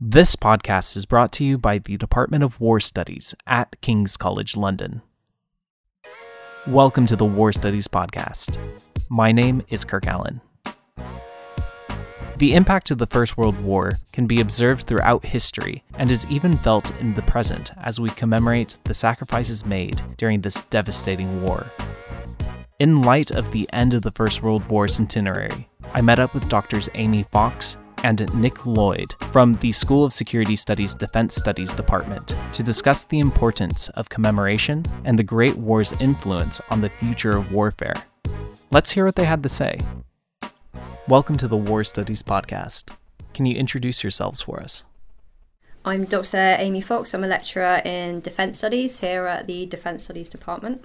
This podcast is brought to you by the Department of War Studies at King's College London. Welcome to the War Studies Podcast. My name is Kirk Allen. The impact of the First World War can be observed throughout history and is even felt in the present as we commemorate the sacrifices made during this devastating war. In light of the end of the First World War centenary, I met up with doctors Amy Fox and Nick Lloyd from the School of Security Studies Defense Studies Department to discuss the importance of commemoration and the Great War's influence on the future of warfare. Let's hear what they had to say. Welcome to the War Studies Podcast. Can you introduce yourselves for us? I'm Dr. Amy Fox. I'm a lecturer in Defence Studies here at the Defence Studies Department.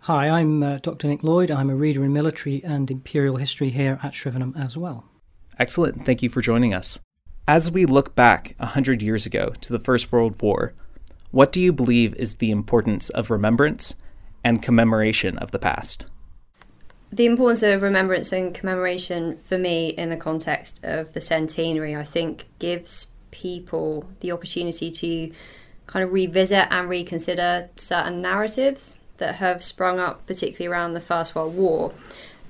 Hi, I'm uh, Dr. Nick Lloyd. I'm a reader in military and imperial history here at Shrivenham as well. Excellent. Thank you for joining us. As we look back 100 years ago to the First World War, what do you believe is the importance of remembrance and commemoration of the past? The importance of remembrance and commemoration for me in the context of the centenary, I think, gives people the opportunity to kind of revisit and reconsider certain narratives that have sprung up, particularly around the First World War.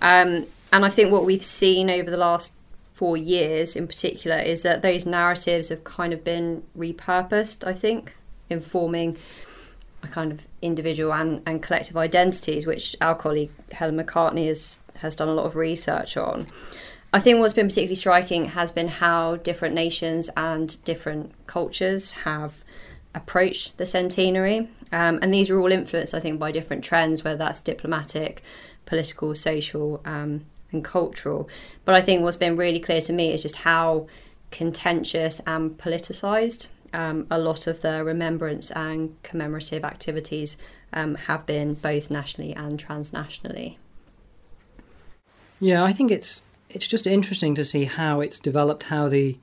Um, and I think what we've seen over the last four years in particular is that those narratives have kind of been repurposed, I think, informing a kind of individual and, and collective identities, which our colleague Helen McCartney has, has done a lot of research on. I think what's been particularly striking has been how different nations and different cultures have approached the centenary. Um, and these are all influenced, I think, by different trends, whether that's diplomatic, political, social, um, and cultural. But I think what's been really clear to me is just how contentious and politicised um, a lot of the remembrance and commemorative activities um, have been both nationally and transnationally. Yeah, I think it's it's just interesting to see how it's developed, how the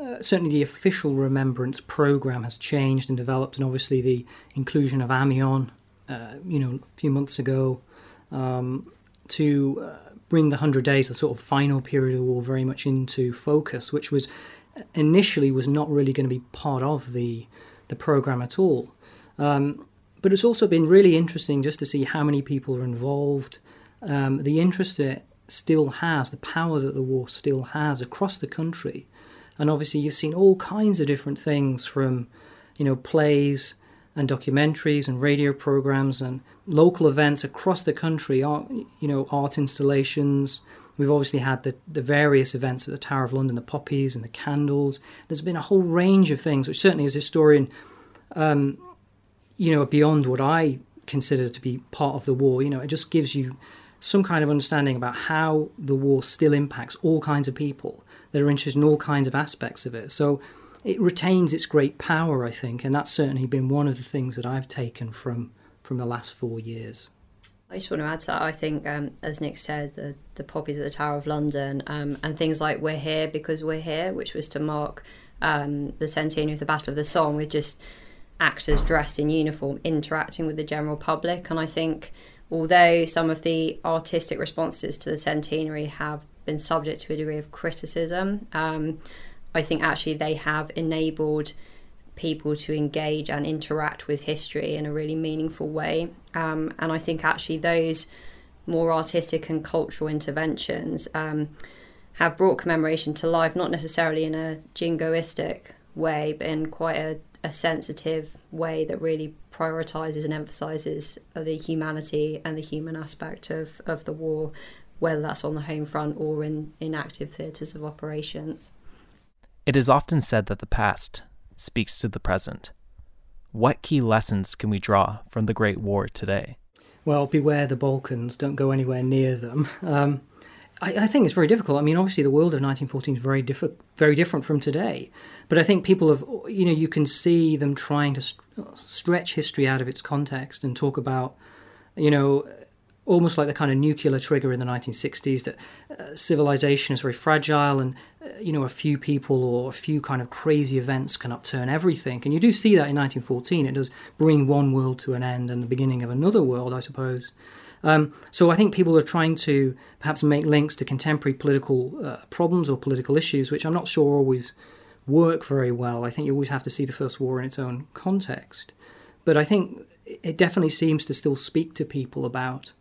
uh, certainly the official remembrance program has changed and developed, and obviously the inclusion of Amiens, uh, you know, a few months ago, um, to uh, bring the 100 days, the sort of final period of the war, very much into focus, which was initially was not really going to be part of the, the program at all. Um, but it's also been really interesting just to see how many people are involved, um, the interest it still has, the power that the war still has across the country. And obviously, you've seen all kinds of different things from, you know, plays and documentaries and radio programs and local events across the country, art, you know, art installations. We've obviously had the, the various events at the Tower of London, the poppies and the candles. There's been a whole range of things, which certainly as a historian, um, you know, beyond what I consider to be part of the war, you know, it just gives you some kind of understanding about how the war still impacts all kinds of people that are interested in all kinds of aspects of it. So it retains its great power, I think, and that's certainly been one of the things that I've taken from from the last four years. I just want to add to that. I think, um, as Nick said, the, the poppies at the Tower of London um, and things like "We're Here Because We're Here," which was to mark um, the centenary of the Battle of the Somme, with just actors dressed in uniform interacting with the general public. And I think, although some of the artistic responses to the centenary have been subject to a degree of criticism, um, I think actually they have enabled people to engage and interact with history in a really meaningful way. Um, and I think actually those more artistic and cultural interventions um, have brought commemoration to life, not necessarily in a jingoistic way, but in quite a, a sensitive way that really prioritizes and emphasizes the humanity and the human aspect of, of the war, whether that's on the home front or in, in active theatres of operations. It is often said that the past speaks to the present. What key lessons can we draw from the Great War today? Well, beware the Balkans, don't go anywhere near them. Um, I, I, think it's very difficult. I mean, obviously, the world of 1914 is very, very different from today. But I think people have, you know, you can see them trying to st- stretch history out of its context and talk about, you know, almost like the kind of nuclear trigger in the 1960s that uh, civilization is very fragile and uh, you know a few people or a few kind of crazy events can upturn everything and you do see that in 1914 it does bring one world to an end and the beginning of another world i suppose um, so i think people are trying to perhaps make links to contemporary political uh, problems or political issues which i'm not sure always work very well. I think you always have to see the First War in its own context. But I think it definitely seems to still speak to people about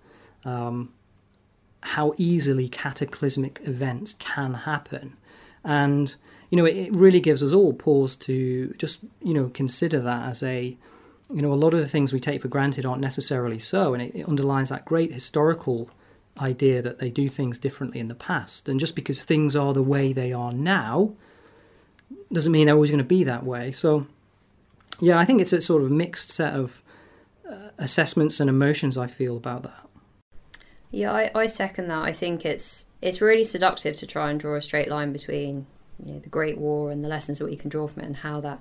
um, how easily cataclysmic events can happen. And, you know, it, it really gives us all pause to just, you know, consider that as a, you know, a lot of the things we take for granted aren't necessarily so. And it, it underlines that great historical idea that they do things differently in the past. And just because things are the way they are now doesn't mean they're always going to be that way. So, yeah, I think it's a sort of mixed set of uh, assessments and emotions I feel about that. Yeah, I, I second that. I think it's it's really seductive to try and draw a straight line between you know, the Great War and the lessons that we can draw from it and how that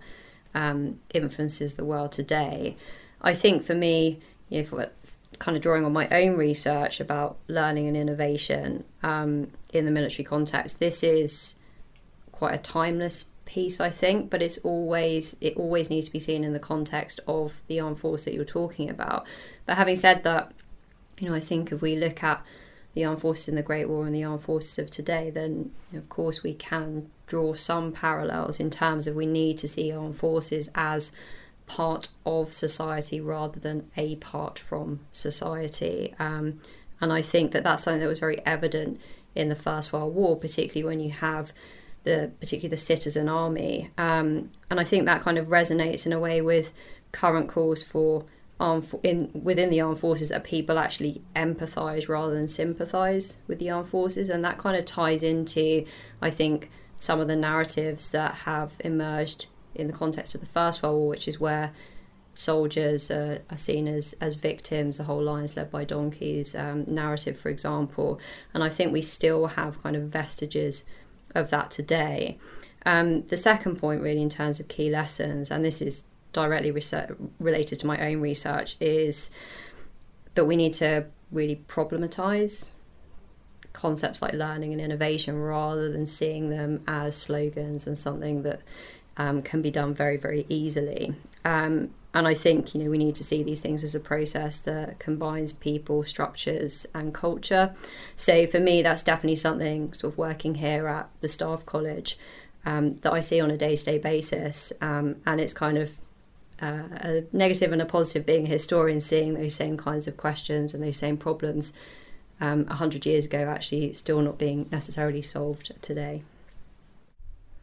um, influences the world today. I think for me, you know, for kind of drawing on my own research about learning and innovation um, in the military context, this is quite a timeless piece, I think, but it's always it always needs to be seen in the context of the armed force that you're talking about. But having said that, you know, I think if we look at the armed forces in the Great War and the armed forces of today, then of course we can draw some parallels in terms of we need to see armed forces as part of society rather than a part from society. Um, and I think that that's something that was very evident in the First World War, particularly when you have the particularly the citizen army. Um, and I think that kind of resonates in a way with current calls for armed in within the armed forces that people actually empathise rather than sympathise with the armed forces, and that kind of ties into I think some of the narratives that have emerged in the context of the First World War, which is where soldiers uh, are seen as, as victims, the whole lions led by donkeys um, narrative, for example. And I think we still have kind of vestiges of that today. Um, the second point, really, in terms of key lessons, and this is directly research, related to my own research, is that we need to really problematize concepts like learning and innovation rather than seeing them as slogans and something that um, can be done very, very easily. Um, and I think you know we need to see these things as a process that combines people, structures, and culture. So for me, that's definitely something sort of working here at the Staff College um, that I see on a day-to-day basis, um, and it's kind of uh, a negative and a positive being a historian, seeing those same kinds of questions and those same problems um, 100 years ago actually still not being necessarily solved today.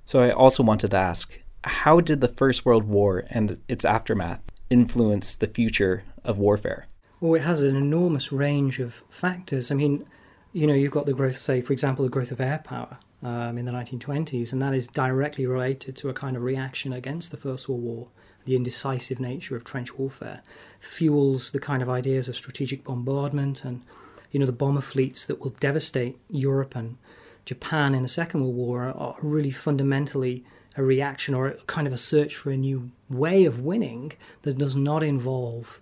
So I also wanted to ask how did the First World War and its aftermath influence the future of warfare? Well, it has an enormous range of factors. I mean, you know, you've got the growth, say, for example, the growth of air power um, in the 1920s, and that is directly related to a kind of reaction against the First World War. The indecisive nature of trench warfare fuels the kind of ideas of strategic bombardment and, you know, the bomber fleets that will devastate Europe and Japan in the Second World War are really fundamentally a reaction or a kind of a search for a new way of winning that does not involve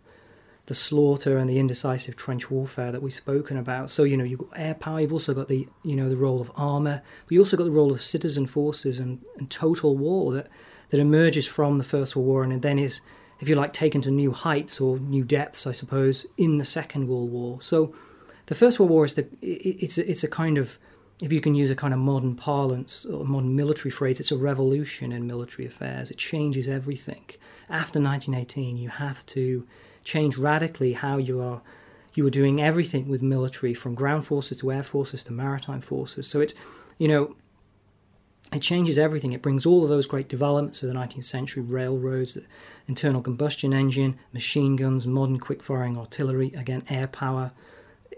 the slaughter and the indecisive trench warfare that we've spoken about. So you know you've got air power, you've also got the you know the role of armor, but you also got the role of citizen forces and, and total war that that emerges from the First World War and then is, if you like, taken to new heights or new depths, I suppose, in the Second World War. So the First World War is the it's it's a kind of if you can use a kind of modern parlance or modern military phrase, it's a revolution in military affairs. It changes everything. After 1918, you have to change radically how you are you are doing everything with military, from ground forces to air forces to maritime forces. So it, you know, it changes everything. It brings all of those great developments of the 19th century railroads, the internal combustion engine, machine guns, modern quick firing artillery, again, air power,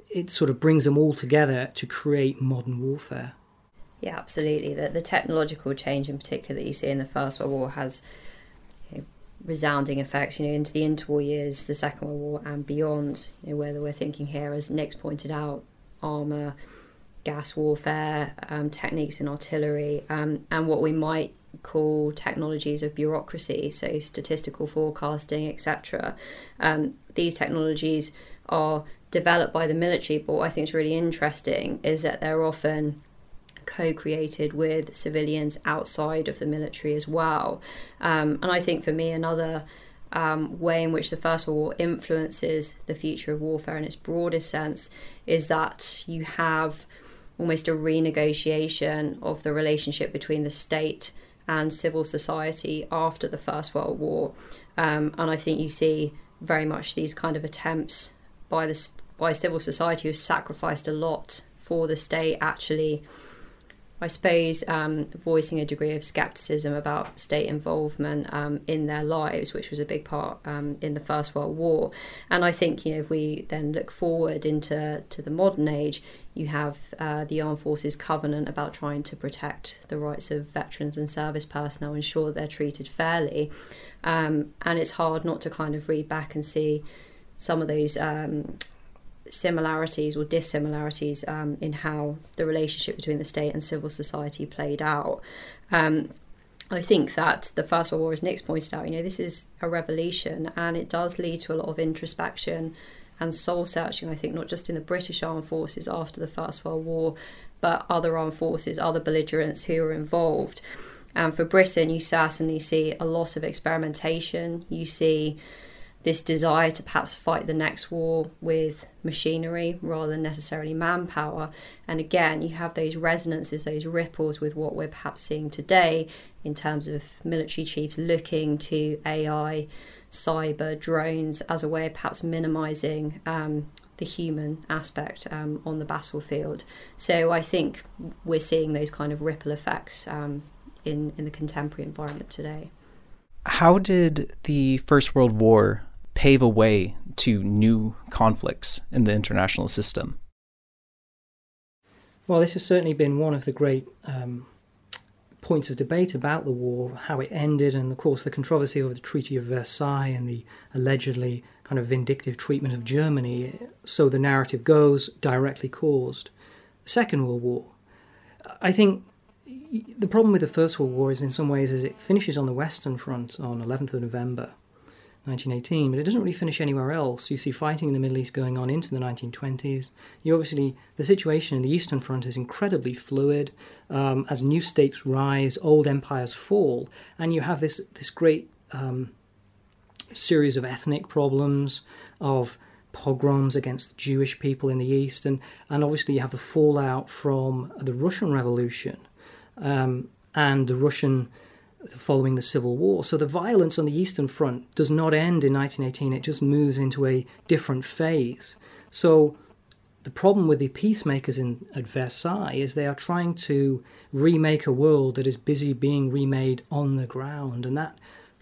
it sort of brings them all together to create modern warfare. Yeah, absolutely. The, the technological change in particular that you see in the First World War has you know, resounding effects, you know, into the interwar years, the Second World War and beyond, you know, whether we're thinking here, as Nick's pointed out, armour, gas warfare, um, techniques in artillery, um, and what we might call technologies of bureaucracy, so statistical forecasting, etc. Um, these technologies are developed by the military, but what I think is really interesting is that they're often co-created with civilians outside of the military as well. Um, and I think for me, another um, way in which the First World War influences the future of warfare in its broadest sense is that you have almost a renegotiation of the relationship between the state and civil society after the First World War. Um, and I think you see very much these kind of attempts by the by civil society who sacrificed a lot for the state actually I suppose um, voicing a degree of skepticism about state involvement um, in their lives, which was a big part um, in the First World War. And I think you know if we then look forward into to the modern age, you have uh, the Armed Forces Covenant about trying to protect the rights of veterans and service personnel, ensure they're treated fairly. Um, and it's hard not to kind of read back and see some of those um, similarities or dissimilarities um, in how the relationship between the state and civil society played out. Um, I think that the First World War, as Nick's pointed out, you know, this is a revolution and it does lead to a lot of introspection and soul searching, I think, not just in the British armed forces after the First World War, but other armed forces, other belligerents who are involved. And for Britain, you certainly see a lot of experimentation. You see this desire to perhaps fight the next war with machinery rather than necessarily manpower. And again, you have those resonances, those ripples with what we're perhaps seeing today in terms of military chiefs looking to AI, cyber, drones as a way of perhaps minimizing um, the human aspect um, on the battlefield. So I think we're seeing those kind of ripple effects um, in, in the contemporary environment today. How did the First World War pave a way to new conflicts in the international system? Well, this has certainly been one of the great um, points of debate about the war, how it ended, and of course the controversy over the Treaty of Versailles and the allegedly kind of vindictive treatment of Germany, so the narrative goes, directly caused the Second World War. I think the problem with the First World War is in some ways is it finishes on the Western Front on 11th of November 1918, but it doesn't really finish anywhere else. You see fighting in the Middle East going on into the 1920s. You obviously, the situation in the Eastern Front is incredibly fluid. Um, as new states rise, old empires fall, and you have this this great um, series of ethnic problems, of pogroms against Jewish people in the East, and, and obviously you have the fallout from the Russian Revolution um, and the Russian following the Civil War. So the violence on the Eastern Front does not end in 1918, it just moves into a different phase. So the problem with the peacemakers in at Versailles is they are trying to remake a world that is busy being remade on the ground, and that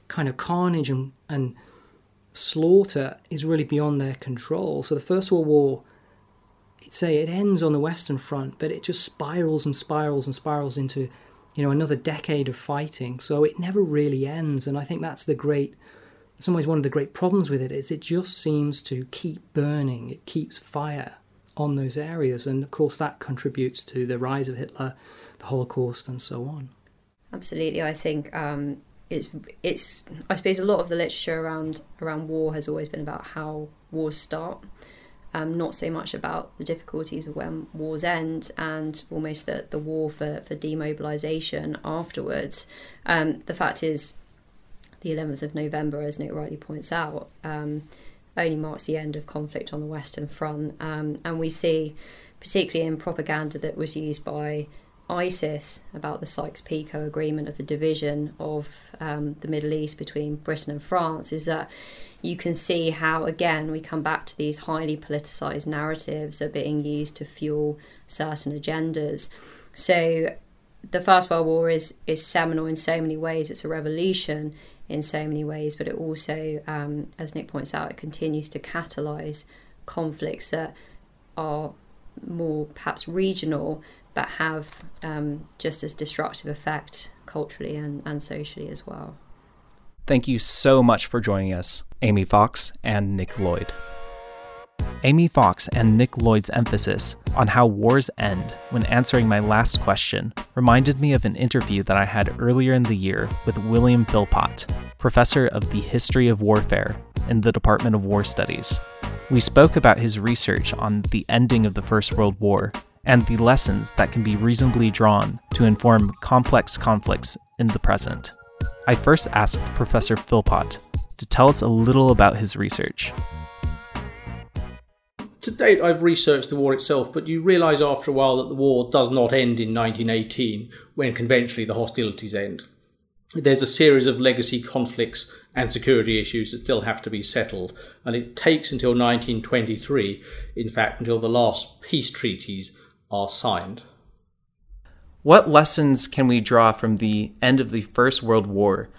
kind of carnage and, and slaughter is really beyond their control. So the First World War, say it ends on the Western Front, but it just spirals and spirals and spirals into you know, another decade of fighting. So it never really ends. And I think that's the great, in some ways, one of the great problems with it is it just seems to keep burning. It keeps fire on those areas. And of course, that contributes to the rise of Hitler, the Holocaust, and so on. Absolutely. I think um, it's, it's, I suppose a lot of the literature around, around war has always been about how wars start um, not so much about the difficulties of when wars end and almost the, the war for, for demobilisation afterwards. Um, the fact is, the 11th of November, as Nick rightly points out, um, only marks the end of conflict on the Western Front. Um, and we see, particularly in propaganda that was used by ISIS about the Sykes-Picot Agreement of the division of um, the Middle East between Britain and France, is that you can see how, again, we come back to these highly politicized narratives that are being used to fuel certain agendas. So the First World War is, is seminal in so many ways. It's a revolution in so many ways, but it also, um, as Nick points out, it continues to catalyze conflicts that are more perhaps regional but have um, just as destructive effect culturally and, and socially as well. Thank you so much for joining us, Amy Fox and Nick Lloyd. Amy Fox and Nick Lloyd's emphasis on how wars end when answering my last question reminded me of an interview that I had earlier in the year with William Philpott, professor of the history of warfare in the Department of War Studies. We spoke about his research on the ending of the First World War and the lessons that can be reasonably drawn to inform complex conflicts in the present. I first asked Professor Philpott to tell us a little about his research. To date, I've researched the war itself, but you realise after a while that the war does not end in 1918 when conventionally the hostilities end. there's a series of legacy conflicts and security issues that still have to be settled. And it takes until 1923, in fact, until the last peace treaties are signed. What lessons can we draw from the end of the First World War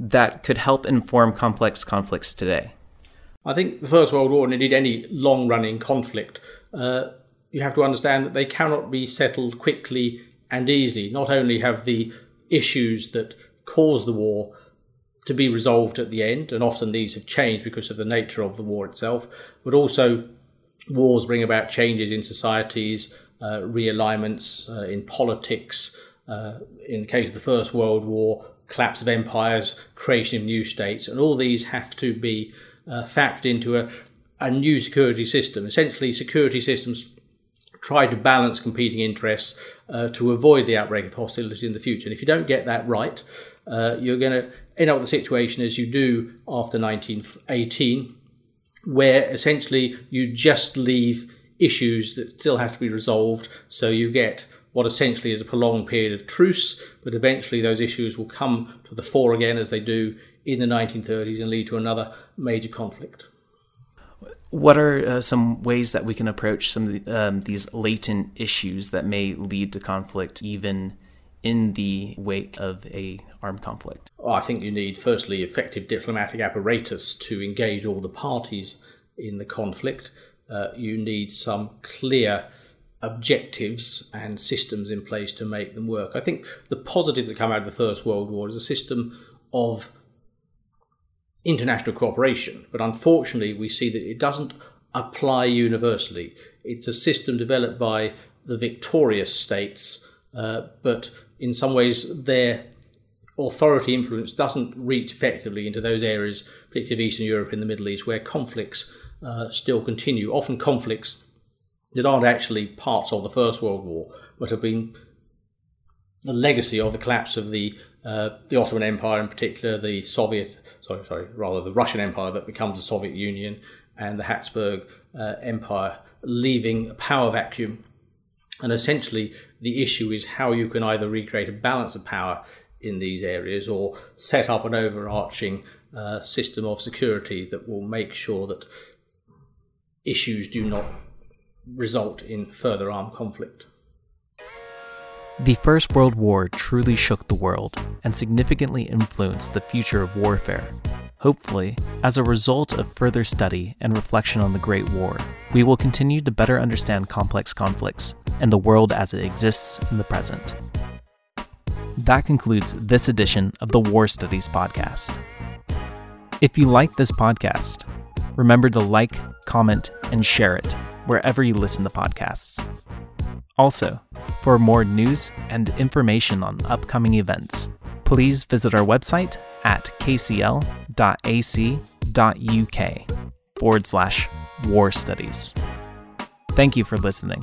that could help inform complex conflicts today? I think the First World War, and indeed any long running conflict, uh, you have to understand that they cannot be settled quickly and easily. Not only have the issues that caused the war to be resolved at the end, and often these have changed because of the nature of the war itself, but also wars bring about changes in societies, realignments uh, in politics. Uh, in the case of the First World War, collapse of empires, creation of new states, and all these have to be uh, factored into a, a new security system. Essentially, security systems try to balance competing interests uh, to avoid the outbreak of hostility in the future. And if you don't get that right, uh, you're going to end up with a situation as you do after 1918, where essentially you just leave issues that still have to be resolved. So you get what essentially is a prolonged period of truce, but eventually those issues will come to the fore again as they do in the 1930s and lead to another major conflict. What are uh, some ways that we can approach some of the, um, these latent issues that may lead to conflict, even in the wake of a armed conflict? I think you need, firstly, effective diplomatic apparatus to engage all the parties in the conflict. Uh, you need some clear objectives and systems in place to make them work. I think the positives that come out of the First World War is a system of international cooperation, but unfortunately, we see that it doesn't apply universally. It's a system developed by the victorious states, uh, but in some ways, their authority influence doesn't reach effectively into those areas, particularly of Eastern Europe and the Middle East, where conflicts uh, still continue. Often conflicts that aren't actually parts of the First World War, but have been the legacy of the collapse of the uh, the Ottoman Empire, in particular, the Soviet, sorry, sorry, rather the Russian Empire that becomes the Soviet Union, and the Habsburg uh, Empire, leaving a power vacuum. And essentially, the issue is how you can either recreate a balance of power in these areas or set up an overarching uh, system of security that will make sure that issues do not result in further armed conflict. The First World War truly shook the world and significantly influenced the future of warfare. Hopefully, as a result of further study and reflection on the Great War, we will continue to better understand complex conflicts and the world as it exists in the present. That concludes this edition of the War Studies Podcast. If you like this podcast, remember to like, comment, and share it wherever you listen to podcasts. Also, for more news and information on upcoming events, please visit our website at kcl.ac.uk forward slash war studies. Thank you for listening.